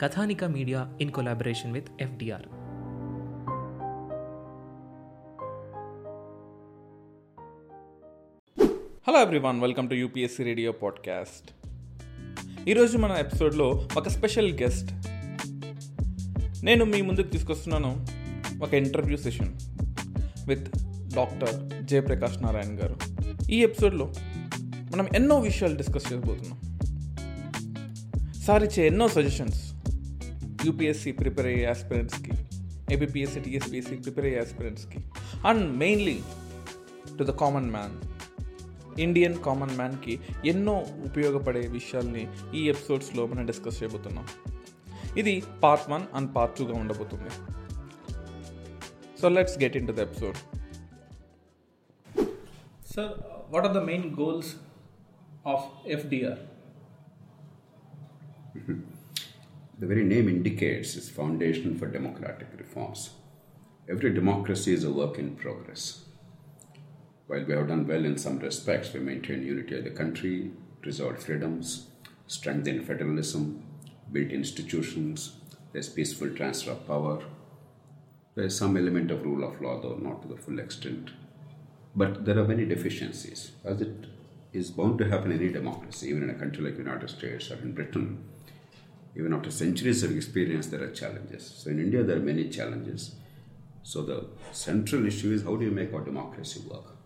Kathanika media in collaboration with FDR. Hello everyone welcome to UPSC radio podcast ఈరోజు మన ఎపిసోడ్లో ఒక special guest నేను మీ ముందుకు తీసుకొస్తున్నాను ఒక interview session with doctor Jayaprakash Narayan గారు. ఈ ఎపిసోడ్లో మనం ఎన్నో విషయాలు డిస్కస్ చేయబోతున్నాం. సార్ ఇచ్చే ఎన్నో సజెషన్స్ యూపీఎస్సీ ప్రిపేర్ అయ్యే ఆస్పిరెంట్స్కి ఏబిపిఎస్సీ టీఎస్పీఎస్సీ ప్రిపేర్ అయ్యే ఆస్పిరెంట్స్కి and mainly to the common man Indian common మ్యాన్కి ఎన్నో ఉపయోగపడే విషయాల్ని ఈ ఎపిసోడ్స్లో మనం డిస్కస్ చేయబోతున్నాం. ఇది పార్ట్ వన్ అండ్ పార్ట్ టూగా ఉండబోతుంది. So let's get into the episode sir what are the main goals of FDR The very name indicates is foundation for democratic reforms. Every democracy is a work in progress. While we have done well in some respects, we maintain unity of the country, preserved freedoms, strengthened federalism, built institutions, there's peaceful transfer of power. There's some element of rule of law, though not to the full extent. But there are many deficiencies, as it is bound to happen in any democracy, even in a country like the United States or in Britain. Even after centuries of experience, there are challenges. So in India, there are many challenges. So the central issue is how do you make our democracy work?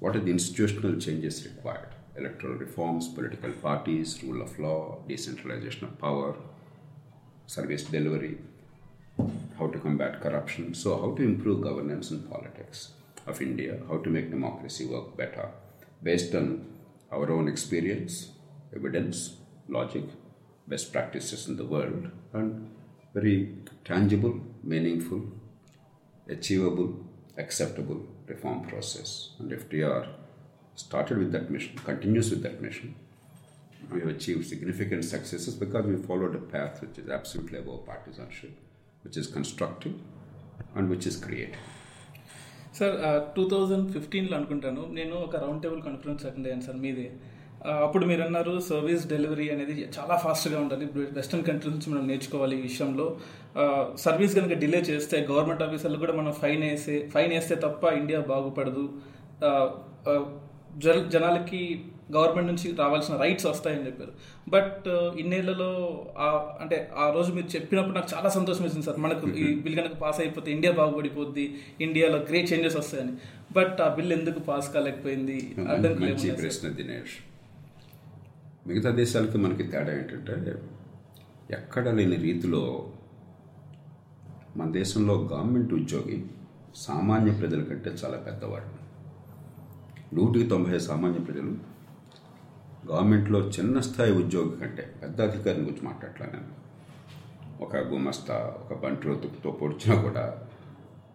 What are the institutional changes required? Electoral reforms, political parties, rule of law, decentralization of power, service delivery, how to combat corruption. So, how to improve governance and politics of India, how to make democracy work better based on our own experience, evidence, logic, best practices in the world, and very tangible, meaningful, achievable, acceptable reform process. And FDR started with that mission, continues with that mission. We have achieved significant successes because we followed a path which is absolutely above partisanship, which is constructive, and which is creative. Sir two thousand ఫిఫ్టీన్లో అనుకుంటాను నేను ఒక round table conference attend అయ్యాను sir మీది ఆ, అప్పుడు మీరు అన్నారు సర్వీస్ డెలివరీ అనేది చాలా ఫాస్ట్గా ఉంటుంది వెస్ట్రన్ కంట్రీస్ నుంచి మనం నేర్చుకోవాలి ఈ విషయంలో. సర్వీస్ కనుక డిలే చేస్తే గవర్నమెంట్ ఆఫీసర్లు కూడా మనం ఫైన్ వేసే ఫైన్ వేస్తే తప్ప ఇండియా బాగుపడదు. జనాలకి గవర్నమెంట్ నుంచి రావాల్సిన రైట్స్ వస్తాయని చెప్పారు. బట్ ఇన్నేళ్ళలో అంటే ఆ రోజు మీరు చెప్పినప్పుడు నాకు చాలా సంతోషం వేసింది సార్. మనకు ఈ బిల్ కనుక పాస్ అయిపోతే ఇండియా బాగుపడిపోద్ది ఇండియాలో గ్రేట్ చేంజెస్ వస్తాయని. బట్ ఆ బిల్ ఎందుకు పాస్ కాలేకపోయింది? సార్? ప్రశ్న దినేష్. మిగతా దేశాలకి మనకి తేడా ఏంటంటే ఎక్కడ లేని రీతిలో మన దేశంలో గవర్నమెంట్ ఉద్యోగి సామాన్య ప్రజల కంటే చాలా పెద్దవాడు. నూటికి తొంభై సామాన్య ప్రజలు గవర్నమెంట్లో చిన్న స్థాయి ఉద్యోగి కంటే పెద్ద అధికారిని గురించి మాట్లాడలే నేను. ఒక గుమస్తా ఒక బంట్రోతుతో పొడిచినా కూడా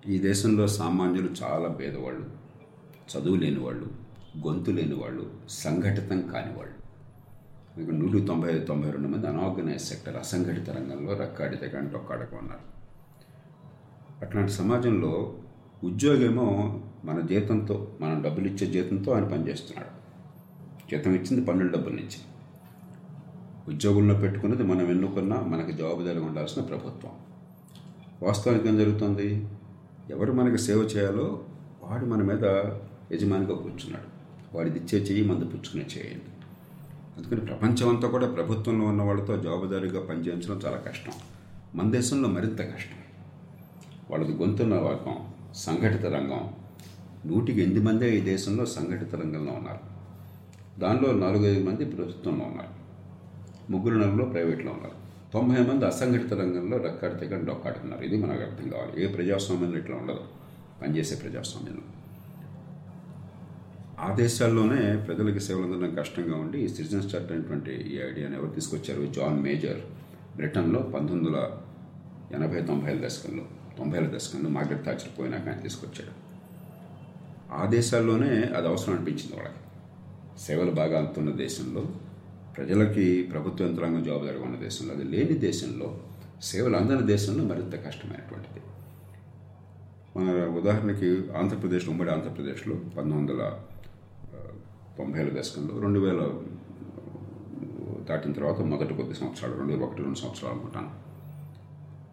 ఈ దేశంలో సామాన్యులు చాలా పేదవాళ్ళు చదువు లేని వాళ్ళు గొంతు లేని వాళ్ళు సంఘటితం కాని వాళ్ళు మీకు నూట తొంభై తొంభై రెండు మంది అనార్గనైజ్ సెక్టర్ అసంఘటిత రంగంలో రక్కాడి తెగంటి ఒక్కడక ఉన్నారు. అట్లాంటి సమాజంలో ఉద్యోగేమో మన జీతంతో మనం డబ్బులు ఇచ్చే జీతంతో ఆయన పనిచేస్తున్నాడు. జీతం ఇచ్చింది పన్నుల డబ్బుల నుంచి. ఉద్యోగంలో పెట్టుకున్నది మనం ఎన్నుకున్న మనకి జవాబుదారీ ఉండాల్సిన ప్రభుత్వం. వాస్తవానికి ఏం జరుగుతుంది? ఎవరు మనకి సేవ చేయాలో వాడు మన మీద యజమానిగా కూర్చున్నాడు. వాడిది ఇచ్చే చెయ్యి మందు పుచ్చుకునే చేయండి అందుకని ప్రపంచం అంతా కూడా ప్రభుత్వంలో ఉన్న వాళ్ళతో జవాబుదారీగా పనిచేయించడం చాలా కష్టం. మన దేశంలో మరింత కష్టం. వాళ్ళది గొంతున్న వర్గం సంఘటిత రంగం. నూటికి ఎనిమిది మందే ఈ దేశంలో సంఘటిత రంగంలో ఉన్నారు. దానిలో నాలుగైదు మంది ప్రభుత్వంలో ఉన్నారు. ముగ్గురు నలుగురు ప్రైవేట్లో ఉన్నారు. తొంభై మంది అసంఘటిత రంగంలో రెక్కాడితే కానీ డొక్కాడుతున్నారు. ఇది మనకు అర్థం కావాలి. ఏ ప్రజాస్వామ్యంలో ఇట్లా ఉండదు. పనిచేసే ప్రజాస్వామ్యంలో. ఆ దేశాల్లోనే ప్రజలకు సేవలు అందడం కష్టంగా ఉండి సిటిజన్ సిటిజన్స్ చార్ట్ అనేటువంటి ఈ ఐడియాని ఎవరు తీసుకొచ్చారు? John Major. బ్రిటన్లో పంతొమ్మిది వందల ఎనభై తొంభైల దశకంలో తొంభైల దశకంలో మార్గరెట్ థాచర్ పోయినాక ఆయన తీసుకొచ్చాడు. ఆ దేశాల్లోనే అది అవసరం అనిపించింది వాళ్ళకి. సేవలు బాగా అందుతున్న దేశంలో ప్రజలకి ప్రభుత్వ యంత్రాంగం జవాబుదారీగా ఉన్న దేశంలో అది లేని దేశంలో సేవలు అందని దేశంలో మరింత కష్టమైనటువంటిది. మన ఉదాహరణకి ఆంధ్రప్రదేశ్ ఉమ్మడి ఆంధ్రప్రదేశ్లో పంతొమ్మిది వందల తొంభైల దశకంలో రెండు వేల దాటిన తర్వాత మొదటి కొద్ది సంవత్సరాలు రెండు వేల ఒకటి రెండు సంవత్సరాలు అనుకుంటాను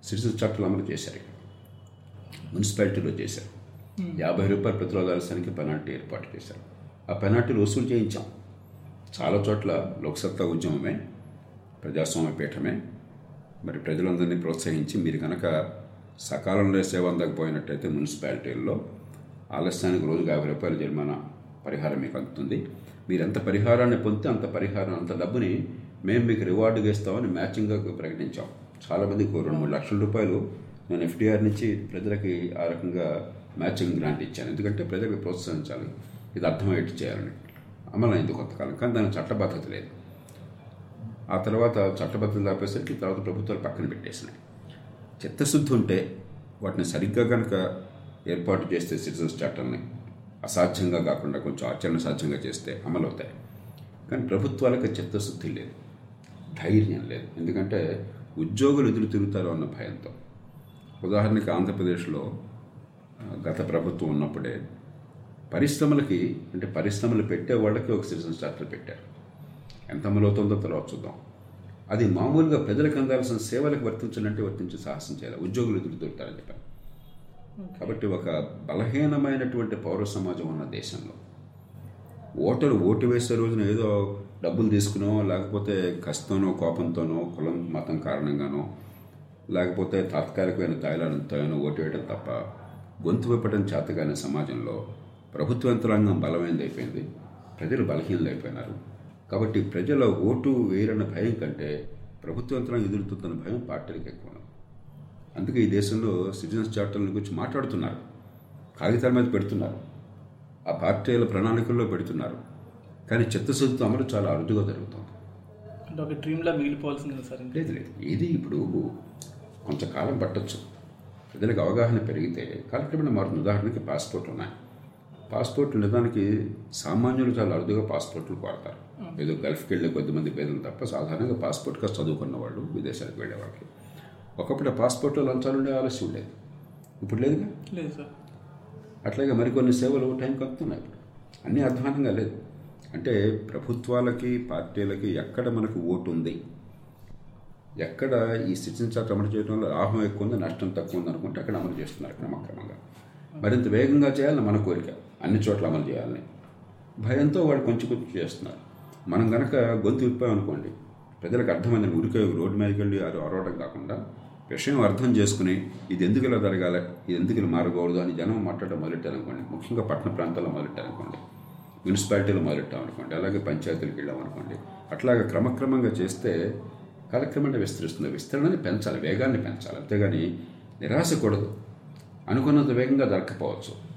సిటిజన్ చట్టాలు అమలు చేశారు మున్సిపాలిటీలో చేశారు. యాభై రూపాయలు ప్రతి రోజు పెనాల్టీ ఏర్పాటు చేశారు. ఆ పెనాల్టీలు వసూలు చేయించాం. చాలా చోట్ల లోక్సత్తా ఉద్యమమే ప్రజాస్వామ్య పీఠమే. మరి ప్రజలందరినీ ప్రోత్సహించి మీరు కనుక సకాలంలో సేవ అందకపోయినట్టయితే మున్సిపాలిటీల్లో ఆలస్యానికి రోజుకు యాభై రూపాయల జరిమానా పరిహారం మీకు అందుతుంది. మీరు ఎంత పరిహారాన్ని పొందితే అంత పరిహారం అంత డబ్బుని మేము మీకు రివార్డుగా ఇస్తామని మ్యాచింగ్గా ప్రకటించాం. చాలామందికి రెండు మూడు లక్షల రూపాయలు నేను ఎఫ్డీఆర్ నుంచి ప్రజలకి ఆ రకంగా మ్యాచింగ్ గ్రాంట్ ఇచ్చాను. ఎందుకంటే ప్రజలకు ప్రోత్సహించాలి. ఇది అర్థమయ్యేట్టు చేయాలని. అమలైంది కొంతకాలం. కానీ దానికి చట్టబద్ధత లేదు. ఆ తర్వాత చట్టబద్ధత ఆపేసరికి తర్వాత ప్రభుత్వాలు పక్కన పెట్టేసినాయి. చిత్తశుద్ధి ఉంటే వాటిని సరిగ్గా కనుక ఏర్పాటు చేస్తే సిటిజన్స్ చట్టాలని అసాధ్యంగా కాకుండా కొంచెం ఆచరణ సాధ్యంగా చేస్తే అమలవుతాయి. కానీ ప్రభుత్వాలకు చిత్తశుద్ధి లేదు. ధైర్యం లేదు. ఎందుకంటే ఉద్యోగులు ఎదురు తిరుగుతారో అన్న భయంతో. ఉదాహరణకి ఆంధ్రప్రదేశ్లో గత ప్రభుత్వం ఉన్నప్పుడే పరిశ్రమలకి అంటే పరిశ్రమలు పెట్టే వాళ్ళకి ఒక సిటిజన్ చార్టర్ పెట్టారు. ఎంత అమలు అవుతుందో తర్వాత చూద్దాం. అది మామూలుగా ప్రజలకు అందాల్సిన సేవలకు వర్తించాలంటే వర్తించే సాహసం చేయాలి. ఉద్యోగులు ఎదురు దొరుకుతారని చెప్పారు. కాబట్టి ఒక బలహీనమైనటువంటి పౌర సమాజం ఉన్న దేశంలో ఓటరు ఓటు వేసే రోజున ఏదో డబ్బులు తీసుకునో లేకపోతే కష్టంనో కోపంతోనో కులం మతం కారణంగానో లేకపోతే తాత్కాలికమైన తాయిలాడంతోనో ఓటు వేయడం తప్ప గొంతు విప్పడం చేతగానే సమాజంలో ప్రభుత్వ యంత్రాంగం బలమైనది అయిపోయింది. ప్రజలు బలహీనలు అయిపోయినారు. కాబట్టి ప్రజల ఓటు వేయరన్న భయం కంటే ప్రభుత్వ యంత్రాంగం ఎదురుతున్న భయం పార్టీలకు ఎక్కువ. అందుకే ఈ దేశంలో సిటిజన్స్ చార్టర్ల గురించి మాట్లాడుతున్నారు. కాగితాల మీద పెడుతున్నారు. ఆ పార్టీల ప్రణాళికల్లో పెడుతున్నారు. కానీ చిత్తశుద్ధితో అమలు చాలా అరుదుగా జరుగుతుంది. అంటే ఒక డ్రీమ్లా మిగిలిపోవాల్సింది సార్ లేదు లేదు. ఇది ఇప్పుడు కొంతకాలం పట్టొచ్చు. ప్రజలకు అవగాహన పెరిగితే కాలక్రమేణా మారుతుంది. ఉదాహరణకి పాస్పోర్ట్ ఉన్నాయి. పాస్పోర్ట్ నిజానికి సామాన్యులు చాలా అరుదుగా పాస్పోర్ట్లు వాడతారు. ఏదో గల్ఫ్కి వెళ్ళే కొద్దిమంది పేదలు తప్ప సాధారణంగా పాస్పోర్ట్గా చదువుకున్న వాళ్ళు విదేశాలకు వెళ్ళే వాళ్ళకి. ఒకప్పుడు పాస్పోర్ట్లో లంచాలు ఉండే ఆలస్యం ఉండేది. ఇప్పుడు లేదుగా లేదు సార్. అట్లాగే మరికొన్ని సేవలు టైంకి వస్తున్నాయి ఇప్పుడు అన్నీ అధ్వానంగా లేదు. అంటే ప్రభుత్వాలకి పార్టీలకి ఎక్కడ మనకు ఓటు ఉంది? ఎక్కడ ఈ సిటిజన్ చార్ట్ అమలు చేయడంలో లాభం ఎక్కువ ఉంది నష్టం తక్కువ ఉంది అనుకుంటే అక్కడ అమలు చేస్తున్నారు క్రమక్రమంగా. మరింత వేగంగా చేయాలని మన కోరిక. అన్ని చోట్ల అమలు చేయాలని. భయంతో వాళ్ళు కొంచెం కొంచెం చేస్తున్నారు. మనం గనక గొంతు విప్పామనుకోండి ప్రజలకు అర్థమైంది ఉరికే రోడ్డు మీదకి వెళ్ళి అరు అరవడం కాకుండా విషయం అర్థం చేసుకుని ఇది ఎందుకు ఇలా జరగాలి? ఇది ఎందుకు ఇలా మారకూడదు అని జనం మాట్లాడడం మొదలెట్టారనుకోండి. ముఖ్యంగా పట్టణ ప్రాంతాల్లో మొదలెట్టారనుకోండి. మున్సిపాలిటీలో మొదలెట్టామనుకోండి. అలాగే పంచాయతీలకు వెళ్ళామనుకోండి. అట్లాగే క్రమక్రమంగా చేస్తే కాలక్రమంగా విస్తరిస్తుంది. విస్తరణని పెంచాలి వేగాన్ని పెంచాలి. అంతేగాని నిరాశ కూడదు. అనుకున్నంత వేగంగా జరగకపోవచ్చు.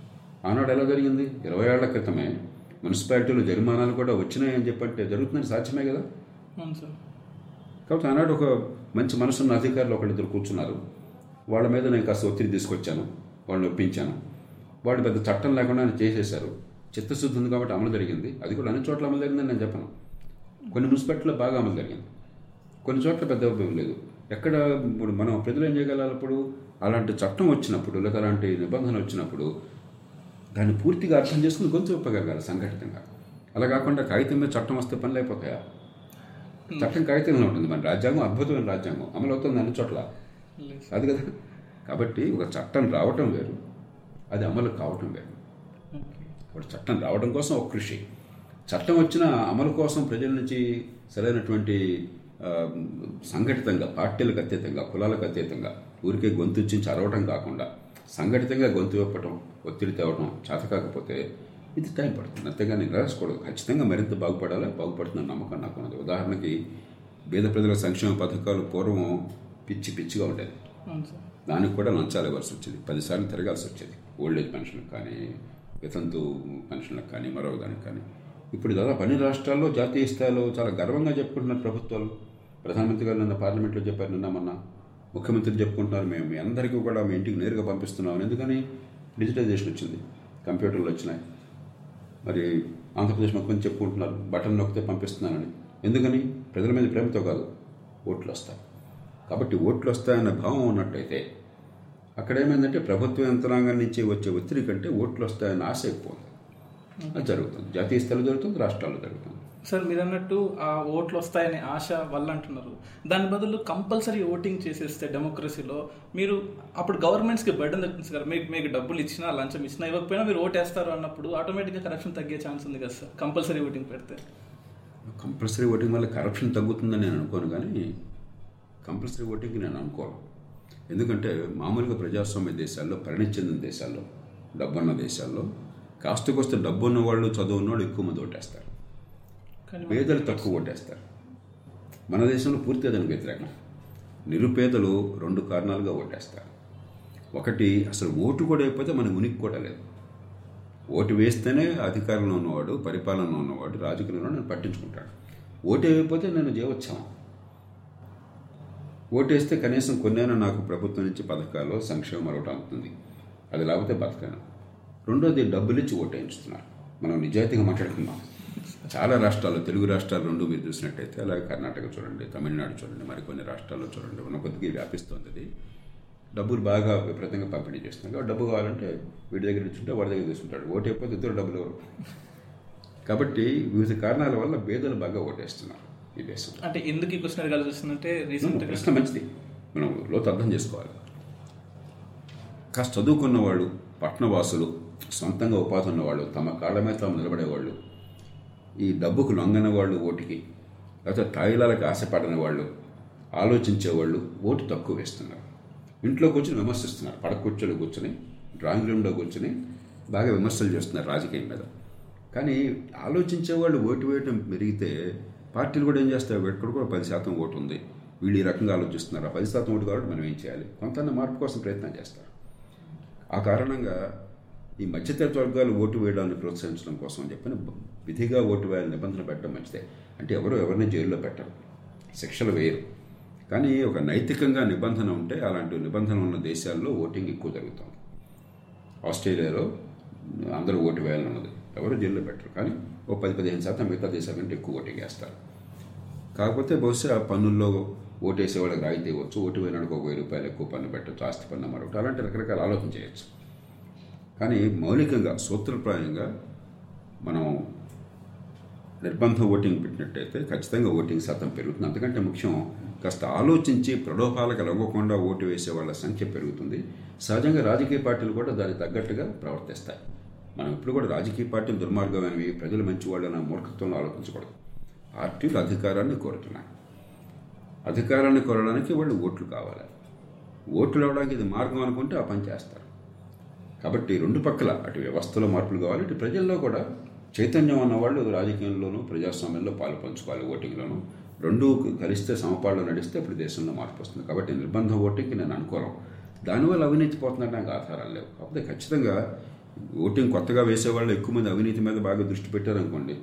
ఆనాడు ఎలా జరిగింది? ఇరవై ఏళ్ళ క్రితమే మున్సిపాలిటీలు జరిమానాలు కూడా వచ్చినాయని చెప్పంటే జరుగుతుందని సాధ్యమే కదా? కాబట్టి ఆనాడు ఒక మంచి మనసున్న అధికారులు ఒకళ్ళిద్దరు కూర్చున్నారు. వాళ్ళ మీద నేను కాస్త ఒత్తిడి తీసుకొచ్చాను. వాళ్ళని ఒప్పించాను. వాళ్ళు పెద్ద చట్టం లేకుండా చేసేశారు. చిత్తశుద్ధి ఉంది కాబట్టి అమలు జరిగింది. అది కూడా అన్ని చోట్ల అమలు జరిగిందని నేను చెప్పను. కొన్ని మున్సిపాలిటీలో బాగా అమలు జరిగింది. కొన్ని చోట్ల పెద్ద ఉపయోగం లేదు. ఎక్కడ ఇప్పుడు మనం ప్రజలు ఏం చేయగలప్పుడు అలాంటి చట్టం వచ్చినప్పుడు లేక అలాంటి నిబంధన వచ్చినప్పుడు దాన్ని పూర్తిగా అర్థం చేసుకుని గొంతు విప్పగలగాలి సంఘటితంగా. అలా కాకుండా కాగితం మీద చట్టం వస్తే పనులు అయిపోతాయా చట్టం కాగితంలో ఉంటుంది. మన రాజ్యాంగం అద్భుతమైన రాజ్యాంగం. అమలు అవుతుంది అన్ని చోట్ల. అది కదా. కాబట్టి ఒక చట్టం రావటం వేరు. అది అమలు కావటం వేరు. ఇప్పుడు చట్టం రావడం కోసం ఒక కృషి. చట్టం వచ్చిన అమలు కోసం ప్రజల నుంచి సరైనటువంటి సంఘటితంగా పార్టీలకు అతీతంగా కులాలకు అతీతంగా ఊరికే గొంతు ఇచ్చి అరవటం కాకుండా సంఘటితంగా గొంతు విప్పటం ఒత్తిడి తేవడం చేత కాకపోతే ఇది టైం పడుతుంది. అంతేగాని నిరాశకూడదు ఖచ్చితంగా మరింత బాగుపడాలి? బాగుపడుతున్న నమ్మకం నాకు ఉన్నది. ఉదాహరణకి పేద ప్రజల సంక్షేమ పథకాలు పూర్వం పిచ్చి పిచ్చిగా ఉండేది దానికి కూడా లంచాలు ఇవ్వాల్సి వచ్చేది. పదిసార్లు తిరగాల్సి వచ్చేది. ఓల్డ్ ఏజ్ పెన్షన్లకు కానీ వితంతు పెన్షన్లకు కానీ మరో దానికి కానీ. ఇప్పుడు దాదాపు అన్ని రాష్ట్రాల్లో జాతీయ స్థాయిలో చాలా గర్వంగా చెప్పుకుంటున్నారు ప్రభుత్వాలు. ప్రధానమంత్రి గారు నిన్న పార్లమెంట్లో చెప్పారు నిన్న మొన్న. ముఖ్యమంత్రి చెప్పుకుంటున్నారు మేము. మీ అందరికీ కూడా మీ ఇంటికి నేరుగా పంపిస్తున్నాం ఎందుకని? డిజిటైజేషన్ వచ్చింది. కంప్యూటర్లు వచ్చినాయి. మరి ఆంధ్రప్రదేశ్ ముఖ్యమంత్రి చెప్పుకుంటున్నారు బటన్ నొక్కితే పంపిస్తున్నానని ఎందుకని? ప్రజల మీద ప్రేమతో కాదు. ఓట్లు వస్తాయి. కాబట్టి ఓట్లు వస్తాయన్న భావం ఉన్నట్టయితే అక్కడ ఏమైందంటే ప్రభుత్వ యంత్రాంగం నుంచి వచ్చే ఒత్తిడి కంటే ఓట్లు వస్తాయన్న ఆశ ఎక్కువ ఉంది. అది జరుగుతుంది. జాతీయ స్థాయిలో జరుగుతుంది రాష్ట్రాల్లో జరుగుతుంది. సార్ మీరు అన్నట్టు ఆ ఓట్లు వస్తాయనే ఆశ వల్ల అంటున్నారు దాని బదులు కంపల్సరీ ఓటింగ్ చేసేస్తే డెమోక్రసీలో మీరు అప్పుడు గవర్నమెంట్స్కి బర్డన్ తగ్గుతుంది సార్. మీకు మీకు డబ్బులు ఇచ్చినా లంచం ఇచ్చినా ఇవ్వకపోయినా మీరు ఓటేస్తారు అన్నప్పుడు ఆటోమేటిక్గా కరప్షన్ తగ్గే ఛాన్స్ ఉంది కదా సార్ కంపల్సరీ ఓటింగ్ పెడితే. కంపల్సరీ ఓటింగ్ వల్ల కరప్షన్ తగ్గుతుందని నేను అనుకోను కానీ కంపల్సరీ ఓటింగ్ నేను అనుకోను. ఎందుకంటే మామూలుగా ప్రజాస్వామ్య దేశాల్లో పరిణతి చెందిన దేశాల్లో డబ్బున్న దేశాల్లో కాస్తకొస్తే డబ్బు ఉన్న వాళ్ళు చదువు ఉన్నవాళ్ళు ఎక్కువ మంది ఓటేస్తారు. పేదలు తక్కువ ఓటేస్తారు. మన దేశంలో పూర్తిగా దానికి వ్యతిరేకం. నిరుపేదలు రెండు కారణాలుగా ఓటేస్తారు. ఒకటి అసలు ఓటు కూడా అయిపోతే మనకు ఉనికి కూడా లేదు. ఓటు వేస్తేనే అధికారంలో ఉన్నవాడు పరిపాలనలో ఉన్నవాడు రాజకీయంలో నన్ను పట్టించుకుంటాడు. ఓటు వేయకపోతే నేను జీవోత్సవం ఓటేస్తే కనీసం కొన్నైనా నాకు ప్రభుత్వం నుంచి పథకాలు సంక్షేమం మరొకటి అందుతుంది. అది లేకపోతే బతకాను. రెండోది డబ్బులు ఇచ్చి ఓటేయించుతున్నారు మనం నిజాయితీగా మాట్లాడుకుందాం. చాలా రాష్ట్రాల్లో తెలుగు రాష్ట్రాలు రెండు మీరు చూసినట్టయితే అలాగే కర్ణాటక చూడండి తమిళనాడు చూడండి మరికొన్ని రాష్ట్రాల్లో చూడండి ఉన్న కొద్దిగా వ్యాపిస్తుంది. అది డబ్బులు బాగా విపరీతంగా పంపిణీ చేస్తున్నారు. కాబట్టి డబ్బు కావాలంటే వీడి దగ్గర ఇచ్చుంటే వాడి దగ్గర తీసుకుంటాడు. ఓటు అయిపోతే ఇద్దరు డబ్బులు ఎవరు కాబట్టి వివిధ కారణాల వల్ల పేదలు బాగా ఓటేస్తున్నారు ఈ దేశంలో. అంటే ఎందుకు ఈ క్వశ్చన్ అడగాల్సి వస్తుందంటే రీసెంట్గా? ప్రశ్న మంచిది. మనం లోతు అర్థం చేసుకోవాలి. కాస్త చదువుకున్న వాళ్ళు పట్టణవాసులు సొంతంగా ఉపాధి ఉన్నవాళ్ళు తమ కాళ్ళ మీద తాము నిలబడేవాళ్ళు ఈ డబ్బుకు లొంగని వాళ్ళు ఓటుకి లేకపోతే తాయిలాలకు ఆశపడని వాళ్ళు ఆలోచించేవాళ్ళు ఓటు తక్కువ వేస్తున్నారు. ఇంట్లో కూర్చొని విమర్శిస్తున్నారు. పడక కూర్చొని కూర్చొని డ్రాయింగ్ రూమ్లో కూర్చొని బాగా విమర్శలు చేస్తున్నారు రాజకీయం మీద. కానీ ఆలోచించే వాళ్ళు ఓటు వేయడం పెరిగితే పార్టీలు కూడా ఏం చేస్తాయి? ఇక్కడ కూడా పది శాతం ఓటు ఉంది. వీళ్ళు ఈ రకంగా ఆలోచిస్తున్నారు. ఆ పది శాతం ఓటు కాబట్టి మనం ఏం చేయాలి? కొంత మార్పు కోసం ప్రయత్నం చేస్తారు. ఆ కారణంగా ఈ మధ్యతరగతి వర్గాలు ఓటు వేయడాన్ని ప్రోత్సహించడం కోసం చెప్పిన చెప్పని విధిగా ఓటు వేయాలని నిబంధన పెట్టడం మంచిదే. అంటే ఎవరు ఎవరిని జైల్లో పెట్టరు. శిక్షలు వేయరు. కానీ ఒక నైతికంగా నిబంధన ఉంటే అలాంటి నిబంధన ఉన్న దేశాల్లో ఓటింగ్ ఎక్కువ జరుగుతుంది. ఆస్ట్రేలియాలో అందరూ ఓటు వేయాలన్నది ఎవరు జైల్లో పెట్టరు. కానీ ఓ పది పదిహేను శాతం మిగతా దేశాల కంటే ఎక్కువ ఓటింగ్ వేస్తారు. కాకపోతే బహుశా పన్నుల్లో ఓటేసే వాళ్ళకి రాయితీ ఇవ్వచ్చు. ఓటు వేయడానికి ఒక వెయ్యి రూపాయలు ఎక్కువ పన్ను పెట్టచ్చు. ఆస్తి పన్ను మరొకటి అలాంటి రకరకాల ఆలోచన చేయొచ్చు. కానీ మౌలికంగా సూత్రప్రాయంగా మనం నిర్బంధ ఓటింగ్ పెట్టినట్టయితే ఖచ్చితంగా ఓటింగ్ శాతం పెరుగుతుంది. అంతకంటే ముఖ్యం కాస్త ఆలోచించి ప్రలోభాలకు లొంగకుండా ఓటు వేసే వాళ్ళ సంఖ్య పెరుగుతుంది. సహజంగా రాజకీయ పార్టీలు కూడా దానికి తగ్గట్టుగా ప్రవర్తిస్తాయి. మనం ఇప్పుడు కూడా రాజకీయ పార్టీలు దుర్మార్గమైనవి ప్రజలు మంచివాళ్ళు అన్న మూర్ఖత్వంలో ఆలోచించకూడదు. పార్టీలు అధికారాన్ని కోరుతున్నాయి. అధికారాన్ని కోరడానికి వాళ్ళు ఓట్లు కావాలి. ఓట్లు ఇవ్వడానికి ఇది మార్గం అనుకుంటే ఆ పని చేస్తారు. కాబట్టి రెండు పక్కల అటు వ్యవస్థలో మార్పులు కావాలి ఇటు ప్రజల్లో కూడా చైతన్యం ఉన్న వాళ్ళు రాజకీయంలోనూ ప్రజాస్వామ్యంలో పాలు పంచుకోవాలి ఓటింగ్లోనూ. రెండు కలిస్తే సమపాళ్ళు నడిస్తే ఇప్పుడు దేశంలో మార్పు వస్తుంది. కాబట్టి నిర్బంధ ఓటింగ్కి నేను అనుకోను. దానివల్ల అవినీతి పోతుందంటే నాకు ఆధారాలు లేవు. కాకపోతే ఖచ్చితంగా ఓటింగ్ కొత్తగా వేసేవాళ్ళు ఎక్కువ మంది అవినీతి మీద బాగా దృష్టి పెట్టారనుకోండి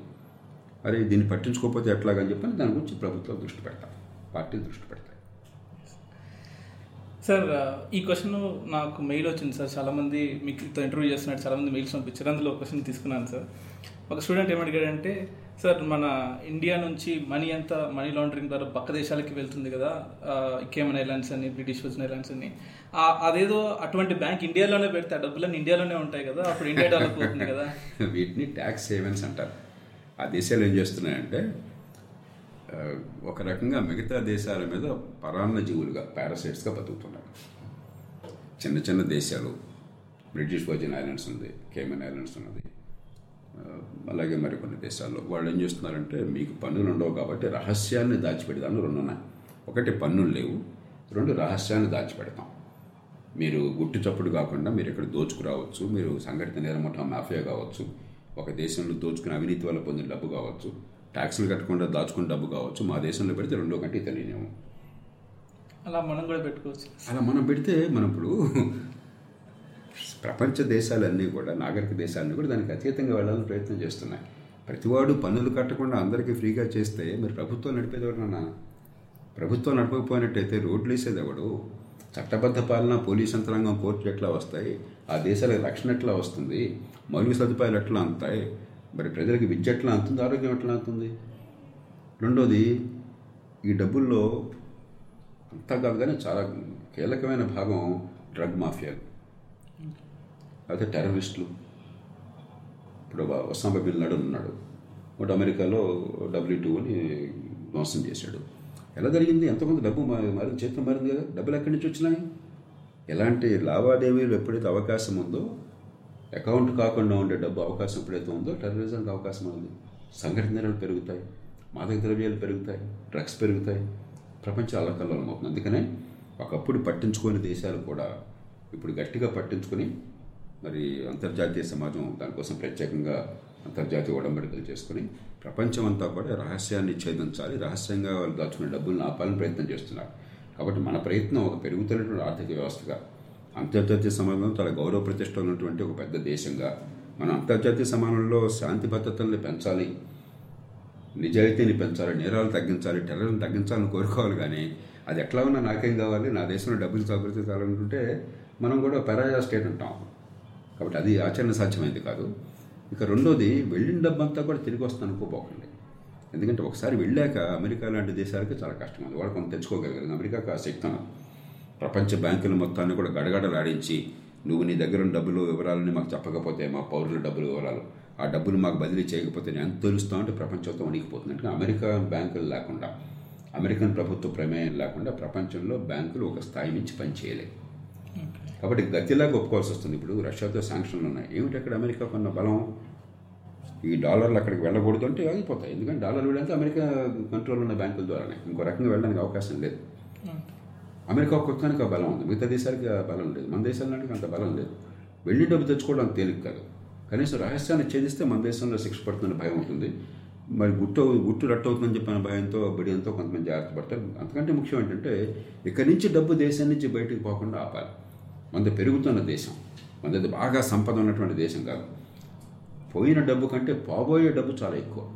అరే దీన్ని పట్టించుకోకపోతే ఎట్లాగని చెప్పని దాని గురించి ప్రభుత్వం దృష్టి పెడతాం. పార్టీ దృష్టి పెడతాయి. సార్ ఈ క్వశ్చన్ నాకు మెయిల్ వచ్చింది సార్. చాలామంది మీకు ఇంటర్వ్యూ చేస్తున్నట్టు చాలామంది మెయిల్స్ పంపించారు. అందులో క్వశ్చన్ తీసుకున్నాను సార్. ఒక స్టూడెంట్ ఏమడిగాడంటే సార్ మన ఇండియా నుంచి మనీ అంతా మనీ లాండరింగ్ ద్వారా పక్క దేశాలకి వెళ్తుంది కదా. కేమన్ ఐలాండ్స్ అని బ్రిటిష్ వచ్చిన ఐలాండ్స్ అని. అదేదో అటువంటి బ్యాంక్ ఇండియాలోనే పెడితే ఆ డబ్బులన్నీ ఇండియాలోనే ఉంటాయి కదా. అప్పుడు ఇండియా డెవలప్ అవుతుంది కదా. వీటిని ట్యాక్స్ సేవెన్స్ అంటారు. ఆ దేశాలు ఏం చేస్తున్నాయంటే ఒక రకంగా మిగతా దేశాల మీద పరాన్న జీవులుగా పారాసైట్స్గా బతుకుతున్నారు. చిన్న చిన్న దేశాలు బ్రిటిష్ వర్జిన్ ఐలాండ్స్ ఉంది కేమన్ ఐలాండ్స్ ఉన్నది. అలాగే అలాగే మరికొన్ని దేశాల్లో. వాళ్ళు ఏం చేస్తున్నారంటే మీకు పన్నులు ఉండవు కాబట్టి రహస్యాన్ని దాచిపెడతాను రెండు ఉన్నాయి ఒకటి పన్నులు లేవు రెండు రహస్యాన్ని దాచిపెడతాం. మీరు గుట్టు చప్పుడు కాకుండా మీరు ఇక్కడ దోచుకురావచ్చు మీరు సంఘటిత నేరముఠా మాఫియా కావచ్చు ఒక దేశంలో దోచుకుని అవినీతి వల్ల పొందిన డబ్బు కావచ్చు ట్యాక్సులు కట్టకుండా దాచుకున్న డబ్బు కావచ్చు మా దేశంలో పెడితే రెండో కంటే తెలియనేమో. అలా మనం కూడా పెట్టుకోవచ్చు. అలా మనం పెడితే మనం ఇప్పుడు ప్రపంచ దేశాలన్నీ కూడా నాగరిక దేశాలన్నీ కూడా దానికి అతీతంగా వెళ్ళాలని ప్రయత్నం చేస్తున్నాయి. ప్రతివాడు పన్నులు కట్టకుండా అందరికీ ఫ్రీగా చేస్తే మీరు ప్రభుత్వం నడిపేది ఎవరన్నా ప్రభుత్వం నడపకపోయినట్టయితే రోడ్లు వేసేది ఎవడు చట్టబద్ధ పాలన పోలీస్ యంత్రాంగం కోర్టులు ఎట్లా వస్తాయి? ఆ దేశాలకు రక్షణ ఎట్లా వస్తుంది? మౌలిక సదుపాయాలు ఎట్లా అందుతాయి మరి ప్రజలకు విద్య ఎట్లా అందుతుంది ఆరోగ్యం ఎట్లా అంతుంది? రెండోది ఈ డబ్బుల్లో అంతా కాదు కానీ చాలా కీలకమైన భాగం డ్రగ్ మాఫియాలు అయితే టెర్రరిస్టులు. ఇప్పుడు ఒసామా బిన్ నడు ఉన్నాడు. ఒకటి అమెరికాలో డబ్ల్యూ టూ అని మోసం చేశాడు. ఎలా జరిగింది? ఎంతమంది డబ్బు మారింది చేతులు మారింది కదా? డబ్బులు ఎక్కడి నుంచి వచ్చినాయి? ఎలాంటి లావాదేవీలు ఎప్పుడైతే అవకాశం ఉందో అకౌంట్ కాకుండా ఉండే డబ్బు అవకాశం ఎప్పుడైతే ఉందో టెర్రరిజంకి అవకాశం ఉంది సంఘటనలు పెరుగుతాయి మాదక ద్రవ్యాలు పెరుగుతాయి డ్రగ్స్ పెరుగుతాయి ప్రపంచ అల్లకల్లోలం అవుతుంది అందుకనే ఒకప్పుడు పట్టించుకోని దేశాలు కూడా ఇప్పుడు గట్టిగా పట్టించుకొని మరి అంతర్జాతీయ సమాజం దానికోసం ప్రత్యేకంగా అంతర్జాతీయ ఉడంబడికలు చేసుకుని ప్రపంచం అంతా కూడా రహస్యాన్ని ఛేదించాలి రహస్యంగా వాళ్ళు దాచుకునే డబ్బులను ఆపాలని ప్రయత్నం చేస్తున్నారు. కాబట్టి మన ప్రయత్నం ఒక పెరుగుతున్నటువంటి ఆర్థిక వ్యవస్థగా అంతర్జాతీయ సమాజంలో చాలా గౌరవ ప్రతిష్ట ఉన్నటువంటి ఒక పెద్ద దేశంగా మన అంతర్జాతీయ సమాజంలో శాంతి భద్రతల్ని పెంచాలి నిజాయితీని పెంచాలి నేరాలు తగ్గించాలి టెర్రర్ని తగ్గించాలని కోరుకోవాలి కానీ అది ఎట్లా ఉన్నా నాకేం కావాలి నా దేశంలో డబ్బులు సంపాదించాలనుకుంటే మనం కూడా పెరాజా స్టేట్ అంటాం. కాబట్టి అది ఆచరణ సాధ్యమైంది కాదు. ఇక రెండోది వెళ్ళిన డబ్బంతా కూడా తిరిగి వస్తాను అనుకోపోకండి. ఎందుకంటే ఒకసారి వెళ్ళాక అమెరికా లాంటి దేశాలకి చాలా కష్టం. అది వాళ్ళు కొంత తెచ్చుకోగలిగారు. అమెరికాకు ఆ శక్తి ప్రపంచ బ్యాంకుల మొత్తాన్ని కూడా గడగడలాడించి నువ్వు నీ దగ్గర డబ్బులు వివరాలని మాకు చెప్పకపోతే మా పౌరుల డబ్బులు వివరాలు ఆ డబ్బులు మాకు బదిలీ చేయకపోతే నేను ఎంత తెలుస్తా అంటే ప్రపంచంతో వణికిపోతుంది అంటే అమెరికా బ్యాంకులు లేకుండా అమెరికన్ ప్రభుత్వ ప్రమేయం లేకుండా ప్రపంచంలో బ్యాంకులు ఒక స్థాయి నుంచి పనిచేయలేవు కాబట్టి గతిలాగా ఒప్పుకోవాల్సి వస్తుంది. ఇప్పుడు రష్యాతో శాంక్షన్లు ఉన్నాయి. ఏమిటి అక్కడ అమెరికా కొన్న బలం? ఈ డాలర్లు అక్కడికి వెళ్ళకూడదు అంటే ఆగిపోతాయి. ఎందుకంటే డాలర్లు వెళ్ళాలంటే అమెరికా కంట్రోల్ ఉన్న బ్యాంకుల ద్వారానే. ఇంకో రకంగా వెళ్ళడానికి అవకాశం లేదు. అమెరికా ఒక్కొక్కనికి ఆ బలం ఉంది. మిగతా దేశాలకి ఆ బలం లేదు. మన దేశానికి అంత బలం లేదు. వెళ్ళి డబ్బు తెచ్చుకోవడం అంత తేలిక కాదు. కనీసం రహస్యాన్ని ఛేదిస్తే మన దేశంలో శిక్ష పడుతుందని భయం ఉంటుంది. మరి గుట్టు గుట్టు రట్టు అవుతుందని చెప్పిన భయంతో బిడియంతో కొంతమంది జాగ్రత్త పడతారు. అంతకంటే ముఖ్యం ఏంటంటే ఇక్కడి నుంచి డబ్బు దేశం నుంచి బయటకు పోకుండా ఆపాలి. మంది పెరుగుతున్న దేశం. మనది బాగా సంపద ఉన్నటువంటి దేశం కాదు. పోయిన డబ్బు కంటే పోబోయే డబ్బు చాలా ఎక్కువ.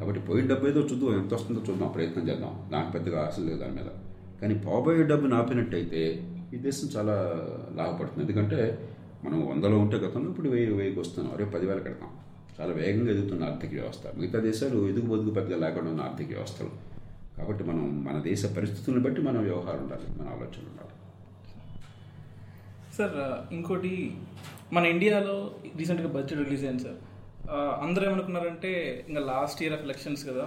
కాబట్టి పోయిన డబ్బు ఏదో చూద్దాం ఎంత వస్తుందో చూద్దాం ప్రయత్నం చేద్దాం. నాకు పెద్దగా ఆశ లేదు దాని మీద. కానీ పోబోయే డబ్బును ఆపినట్టయితే ఈ దేశం చాలా లాభపడుతుంది. ఎందుకంటే మనం వందలో ఉంటే గతంలో ఇప్పుడు వెయ్యి వెయ్యికి వస్తున్నాం. రేపు పదివేల కడతాం. చాలా వేగంగా ఎదుగుతున్న ఆర్థిక వ్యవస్థ. మిగతా దేశాలు ఎదుగు బొదుగు పెద్దగా లేకుండా ఉన్న ఆర్థిక వ్యవస్థలు. కాబట్టి మనం మన దేశ పరిస్థితులను బట్టి మన వ్యవహారం ఉండాలి మన ఆలోచన ఉండాలి. సార్ ఇంకోటి మన ఇండియాలో రీసెంట్గా బడ్జెట్ రిలీజ్ అయింది సార్. అందరూ ఏమనుకున్నారంటే ఇంకా లాస్ట్ ఇయర్ ఆఫ్ ఎలక్షన్స్ కదా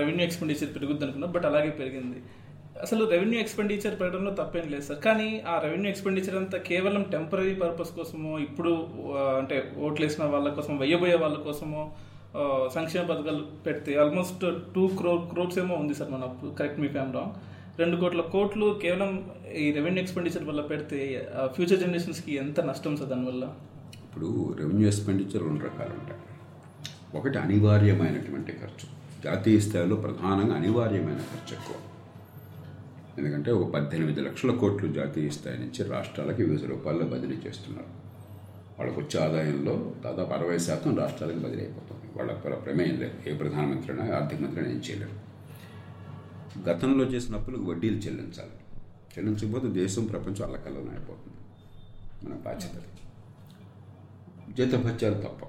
రెవెన్యూ ఎక్స్పెండిచర్ పెరుగుద్ది అనుకున్నారు బట్ అలాగే పెరిగింది. అసలు రెవెన్యూ ఎక్స్పెండిచర్ పెట్టడంలో తప్పేం లేదు సార్. కానీ ఆ రెవెన్యూ ఎక్స్పెండిచర్ అంతా కేవలం టెంపరీ పర్పస్ కోసమో ఇప్పుడు అంటే ఓట్లు వేసిన వాళ్ళ కోసం వెయ్యబోయే వాళ్ళ కోసమో సంక్షేమ పథకాలు పెడితే ఆల్మోస్ట్ టూ క్రో క్రోర్స్ ఏమో ఉంది సార్ మన కరెక్ట్ మీ ఫ్యామ్ రాంగ్ రెండు కోట్ల కోట్లు కేవలం ఈ రెవెన్యూ ఎక్స్పెండిచర్ వల్ల పెడితే ఫ్యూచర్ జనరేషన్స్కి ఎంత నష్టం సార్ దానివల్ల ఇప్పుడు రెవెన్యూ ఎక్స్పెండిచర్ రెండు రకాలు ఉంటాయి ఒకటి అనివార్యమైనటువంటి ఖర్చు. జాతీయ స్థాయిలో ప్రధానంగా అనివార్యమైన ఖర్చు ఎక్కువ. ఎందుకంటే ఒక పద్దెనిమిది లక్షల కోట్లు జాతీయ స్థాయి నుంచి రాష్ట్రాలకి వివిధ రూపాల్లో బదిలీ చేస్తున్నారు. వాళ్ళకు వచ్చే ఆదాయంలో దాదాపు అరవై శాతం రాష్ట్రాలకు బదిలీ అయిపోతుంది. వాళ్ళ వాళ్ళ ప్రమేయం లేదు. ఏ ప్రధానమంత్రి అయినా ఆర్థిక మంత్రి అయినా ఏం చేయలేరు. గతంలో చేసిన అప్పులకు వడ్డీలు చెల్లించాలి. చెల్లించకపోతే దేశం ప్రపంచం అల్లకల్లోనే అయిపోతుంది. మన బాధ్యత జీతభత్యాలు తప్ప.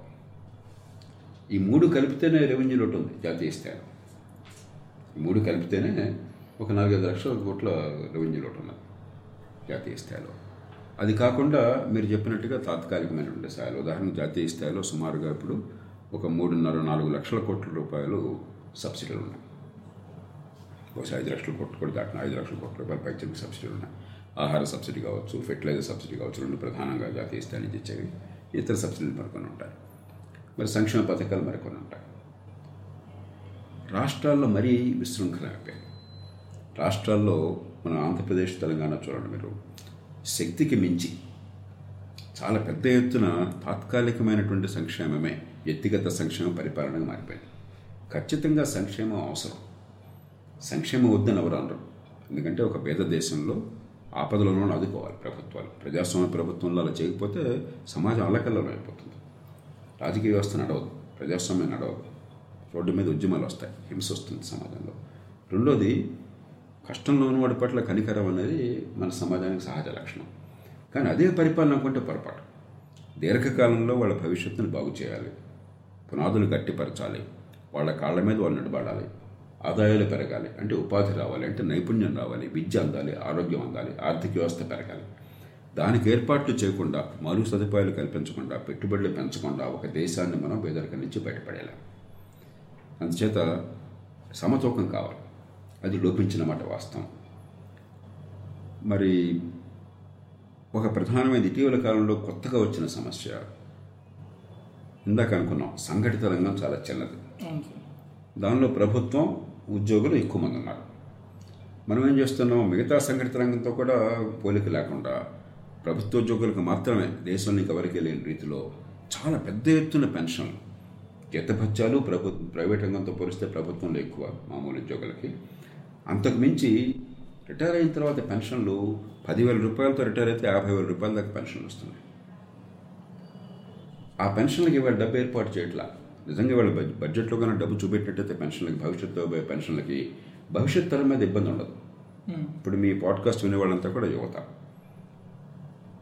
ఈ మూడు కలిపితేనే రెవెన్యూ లోటు ఉంది జాతీయ స్థాయిలో. ఈ మూడు కలిపితేనే ఒక నాలుగైదు లక్షల కోట్ల రెవెన్యూ లోటు ఉన్నది జాతీయ స్థాయిలో. అది కాకుండా మీరు చెప్పినట్టుగా తాత్కాలికమైనటువంటి స్థాయిలో ఉదాహరణ జాతీయ స్థాయిలో సుమారుగా ఇప్పుడు ఒక మూడున్నర నాలుగు లక్షల కోట్ల రూపాయలు సబ్సిడీలు ఉన్నాయి. బహుశా ఐదు లక్షల కోట్లు కూడా దాటిన ఐదు లక్షల కోట్ల రూపాయలు పైచలకు సబ్సిడీలు ఉన్నాయి. ఆహార సబ్సిడీ కావచ్చు ఫెర్టిలైజర్ సబ్సిడీ కావచ్చు రెండు ప్రధానంగా జాతీయ స్థాయి నుంచి ఇచ్చేవి ఇతర సబ్సిడీలు మరికొని ఉంటాయి. మరి సంక్షేమ పథకాలు మరికొన్ని ఉంటాయి. రాష్ట్రాల్లో మరీ విశృంఖలం అయిపోయాయి రాష్ట్రాల్లో మన ఆంధ్రప్రదేశ్ తెలంగాణ చూడండి మీరు శక్తికి మించి చాలా పెద్ద ఎత్తున తాత్కాలికమైనటువంటి సంక్షేమమే వ్యక్తిగత సంక్షేమ పరిపాలనగా మారిపోయింది. ఖచ్చితంగా సంక్షేమం అవసరం. సంక్షేమం వద్దని ఎవరు అనరు. ఎందుకంటే ఒక పేద దేశంలో ఆపదలను ఆదుకోవాలి ప్రభుత్వాలు. ప్రజాస్వామ్య ప్రభుత్వంలో అలా చేయకపోతే సమాజం అల్లకల్లలో అయిపోతుంది. రాజకీయ వ్యవస్థ నడవదు ప్రజాస్వామ్యం నడవదు. రోడ్డు మీద ఉద్యమాలు వస్తాయి హింస వస్తుంది సమాజంలో. రెండోది కష్టంలో ఉన్నవాడి పట్ల కనికరం అనేది మన సమాజానికి సహజ లక్షణం. కానీ అదే పరిపాలన అనుకుంటే పొరపాటు. దీర్ఘకాలంలో వాళ్ళ భవిష్యత్తును బాగు చేయాలి. పునాదులు గట్టిపరచాలి. వాళ్ళ కాళ్ళ మీద వాళ్ళు నిలబడాలి. ఆదాయాలు పెరగాలి. అంటే ఉపాధి రావాలి. అంటే నైపుణ్యం రావాలి. విద్య అందాలి. ఆరోగ్యం అందాలి. ఆర్థిక వ్యవస్థ పెరగాలి. దానికి ఏర్పాట్లు చేయకుండా మరు సదుపాయాలు కల్పించకుండా పెట్టుబడులు పెంచకుండా ఒక దేశాన్ని మనం పేదరికం నుంచి బయటపడేలాం అందుచేత సమతూకం కావాలి. అది లోపించిన మాట వాస్తవం. మరి ఒక ప్రధానమైన ఇటీవల కాలంలో కొత్తగా వచ్చిన సమస్య. ఇందాక అనుకున్నాం సంఘటిత రంగం చాలా చిన్నది. దానిలో ప్రభుత్వం ఉద్యోగులు ఎక్కువ మంది ఉన్నారు. మనం ఏం చేస్తున్నాం మిగతా సంఘటిత రంగంతో కూడా పోలిక లేకుండా ప్రభుత్వ ఉద్యోగులకు మాత్రమే దేశంలో ఇంకెవరికి లేని రీతిలో చాలా పెద్ద ఎత్తున పెన్షన్లు జీతభత్యాలు ప్రభు ప్రైవేట్ రంగంతో పోలిస్తే ప్రభుత్వంలో ఎక్కువ మామూలు ఉద్యోగులకి. అంతకు మించి రిటైర్ అయిన తర్వాత పెన్షన్లు పదివేల రూపాయలతో రిటైర్ అయితే యాభై వేల రూపాయల దాకా పెన్షన్లు వస్తున్నాయి. ఆ పెన్షన్లకి ఇవాళ డబ్బు ఏర్పాటు చేయట్లా. నిజంగా వాళ్ళ బడ్జె- బడ్జెట్లో కన్నా డబ్బు చూపెట్టినట్టయితే పెన్షన్లకి భవిష్యత్తులో పోయే పెన్షన్లకి భవిష్యత్ తరం మీద ఇబ్బంది ఉండదు. ఇప్పుడు మీ పాడ్కాస్ట్ వినే వాళ్ళంతా కూడా యువత.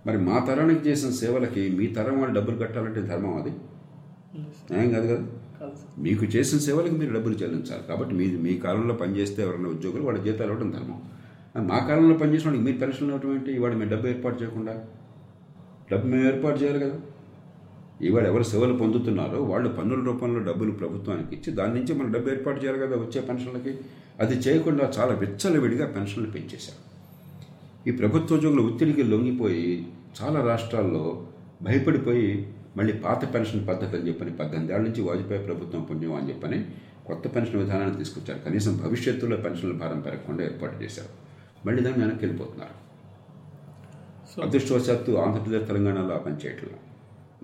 మరి మా తరానికి చేసిన సేవలకి మీ తరం వాళ్ళు డబ్బులు కట్టాలంటే ధర్మం అది? న్యాయం కాదు కదా? మీకు చేసిన సేవలకు మీరు డబ్బులు చెల్లించాలి. కాబట్టి మీ మీ కాలంలో పనిచేస్తే ఎవరైనా ఉద్యోగులు వాళ్ళ జీతాలు ఇవ్వడం ధర్మం. మా కాలంలో పనిచేసిన వాళ్ళకి మీరు పెన్షన్ ఇవ్వడం ఏంటి? ఇవాళ మేము డబ్బు ఏర్పాటు చేయకుండా. డబ్బు మేము ఏర్పాటు చేయాలి కదా. ఇవాళ ఎవరు సేవలు పొందుతున్నారో వాళ్ళు పన్నుల రూపంలో డబ్బులు ప్రభుత్వానికి ఇచ్చి దాని నుంచి మనం డబ్బు ఏర్పాటు చేయాలి కదా వచ్చే పెన్షన్లకి. అది చేయకుండా చాలా విచ్చలవిడిగా పెన్షన్లు పెంచేశారు. ఈ ప్రభుత్వ ఉద్యోగుల ఒత్తిడికి లొంగిపోయి చాలా రాష్ట్రాల్లో భయపడిపోయి మళ్ళీ పాత పెన్షన్ పద్ధతి అని చెప్పని పద్దెనిమిది ఏళ్ళ నుంచి వాజ్పేయి ప్రభుత్వం పుణ్యం అని చెప్పని కొత్త పెన్షన్ విధానాన్ని తీసుకొచ్చారు. కనీసం భవిష్యత్తులో పెన్షన్ల భారం పెరగకుండా ఏర్పాటు చేశారు. మళ్ళీ దాన్ని వెనక్కి వెళ్ళిపోతున్నారు. అదృష్టవశాత్తు ఆంధ్రప్రదేశ్ తెలంగాణలో ఆ పని చేయట్లేదు.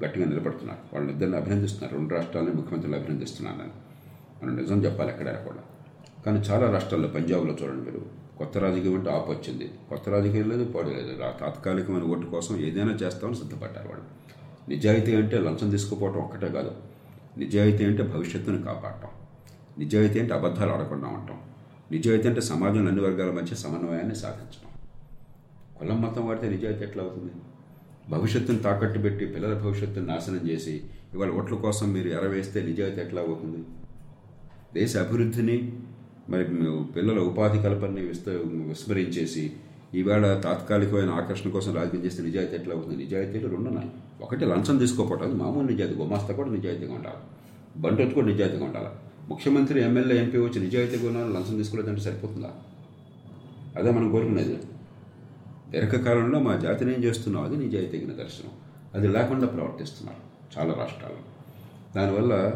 గట్టిగా నిలబడుతున్నారు. వాళ్ళని ఇద్దరిని అభినందిస్తున్నారు. రెండు రాష్ట్రాలని ముఖ్యమంత్రులు అభినందిస్తున్నాను నేను మనం నిజం చెప్పాలి ఎక్కడైనా కూడా. కానీ చాలా రాష్ట్రాల్లో పంజాబ్లో చూడండి మీరు. కొత్త రాజకీయం అంటే ఆపు వచ్చింది కొత్త రాజకీయం లేదు పాడు లేదు. రా- తాత్కాలికమైన ఓటు కోసం ఏదైనా చేస్తామని సిద్ధపడ్డారు వాళ్ళు. నిజాయితీ అంటే లంచం తీసుకుపోవటం ఒక్కటే కాదు. నిజాయితీ అంటే భవిష్యత్తును కాపాడటం. నిజాయితీ అంటే అబద్ధాలు ఆడకుండా ఉండటం. నిజాయితీ అంటే సమాజంలో అన్ని వర్గాల మధ్య సమన్వయాన్ని సాధించడం కులం మతం వాడితే నిజాయితీ ఎట్లా అవుతుంది? భవిష్యత్తును తాకట్టు పెట్టి పిల్లల భవిష్యత్తును నాశనం చేసి ఇవాళ ఓట్ల కోసం మీరు ఎరవేస్తే నిజాయితీ ఎట్లా అవుతుంది? దేశ అభివృద్ధిని మరి పిల్లల ఉపాధి కల్పనని విస్త విస్మరించేసి ఈవేళ తాత్కాలికమైన ఆకర్షణ కోసం రాజకీయం చేస్తే నిజాయితీ ఎట్లా అవుతుంది? నిజాయితీలు రెండు ఉన్నాయి. ఒకటి లంచం తీసుకోపోవటం మామూలు నిజాయితీ గుమాస్తా కూడా నిజాయితీగా ఉండాలి. బంటొత్తు కూడా నిజాయితీగా ఉండాలి. ముఖ్యమంత్రి ఎమ్మెల్యే ఎంపీ వచ్చి నిజాయితీగా ఉన్నాను లంచం తీసుకోలేదంటే సరిపోతుందా? అదే మనం కోరుకునేది. దీర్ఘకాలంలో మా జాతిని ఏం చేస్తున్నాం అది నిజాయితీకి నిదర్శనం అది లేకుండా ప్రవర్తిస్తున్నారు చాలా రాష్ట్రాల్లో దానివల్ల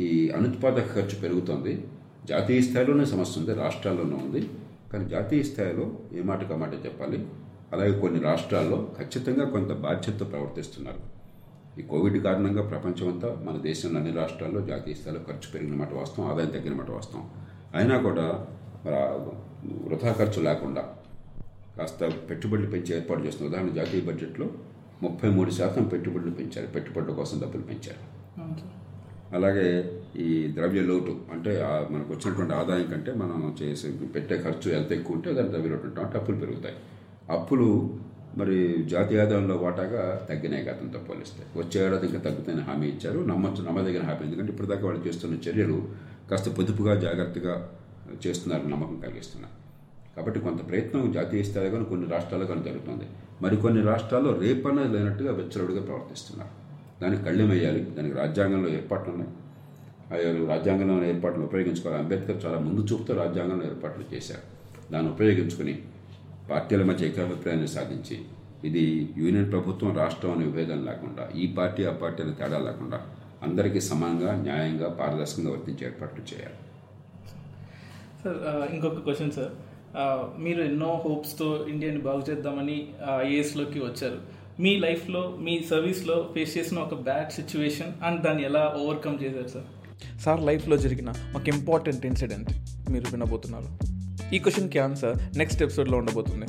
ఈ అనుత్పాదక ఖర్చు పెరుగుతోంది. జాతీయ స్థాయిలోనే సమస్య ఉంది రాష్ట్రాల్లోనే ఉంది. కానీ జాతీయ స్థాయిలో ఏ మాటకు మాట చెప్పాలి? అలాగే కొన్ని రాష్ట్రాల్లో ఖచ్చితంగా కొంత బాధ్యతతో ప్రవర్తిస్తున్నారు. ఈ కోవిడ్ కారణంగా ప్రపంచమంతా మన దేశంలో అన్ని రాష్ట్రాల్లో జాతీయ స్థాయిలో ఖర్చు పెరిగిన మాట వాస్తవం ఆదాయం తగ్గిన మాట వాస్తవం. అయినా కూడా మరి వృధా ఖర్చు లేకుండా కాస్త పెట్టుబడులు పెంచి ఏర్పాటు చేస్తున్నారు ఉదాహరణ జాతీయ బడ్జెట్లో ముప్పై మూడు శాతం పెట్టుబడులు పెంచారు. పెట్టుబడుల కోసం డబ్బులు పెంచారు. అలాగే ఈ ద్రవ్య లోటు అంటే మనకు వచ్చినటువంటి ఆదాయం కంటే మనం చేసే పెట్టే ఖర్చు ఎంత ఎక్కువ ఉంటే దాని ద్రవ్య లోటు అంటే అప్పులు పెరుగుతాయి. అప్పులు మరి జాతీయ ఆదాయంలో వాటాగా తగ్గినాయి గతంతో పోలిస్తే. వచ్చే ఏడాది ఇంకా తగ్గుతాయని హామీ ఇచ్చారు. నమ్మచ్చు నమ్మదగిన హామీ. ఎందుకంటే ఇప్పటిదాకా వాళ్ళు చేస్తున్న చర్యలు కాస్త పొదుపుగా జాగ్రత్తగా చేస్తున్నారు నమ్మకం కలిగిస్తున్నారు కాబట్టి కొంత ప్రయత్నం జాతీయ స్థాయిలో కానీ కొన్ని రాష్ట్రాల్లో కానీ జరుగుతుంది. మరికొన్ని రాష్ట్రాల్లో రేపన్నది లేనట్టుగా వెచ్చరుడుగా ప్రవర్తిస్తున్నారు. దానికి కళ్ళెం వేయాలి. దానికి రాజ్యాంగంలో ఏర్పాట్లు ఉన్నాయి. రాజ్యాంగంలో ఏర్పాట్లు ఉపయోగించుకోవాలి. అంబేద్కర్ చాలా ముందు చూపుతో రాజ్యాంగంలో ఏర్పాట్లు చేశారు. దాన్ని ఉపయోగించుకుని పార్టీల మధ్య ఏకాభిప్రాయాన్ని సాధించి ఇది యూనియన్ ప్రభుత్వం రాష్ట్రం అనే విభేదం లేకుండా ఈ పార్టీ ఆ పార్టీ అనే తేడా లేకుండా అందరికీ సమానంగా న్యాయంగా పారదర్శకంగా వర్తించే ఏర్పాట్లు చేయాలి. సార్ ఇంకొక క్వశ్చన్ సార్. మీరు ఎన్నో హోప్స్తో ఇండియాని బాగు చేద్దామని ఐఏఎస్లోకి వచ్చారు. మీ లైఫ్లో మీ సర్వీస్లో ఫేస్ చేసిన ఒక బ్యాడ్ సిచ్యువేషన్ అండ్ దాన్ని ఎలా ఓవర్కమ్ చేశారు సార్? సార్ లైఫ్లో జరిగిన ఒక ఇంపార్టెంట్ ఇన్సిడెంట్ మీరు వినబోతున్నారు. ఈ క్వశ్చన్కి ఆన్సర్ నెక్స్ట్ ఎపిసోడ్లో ఉండబోతుంది.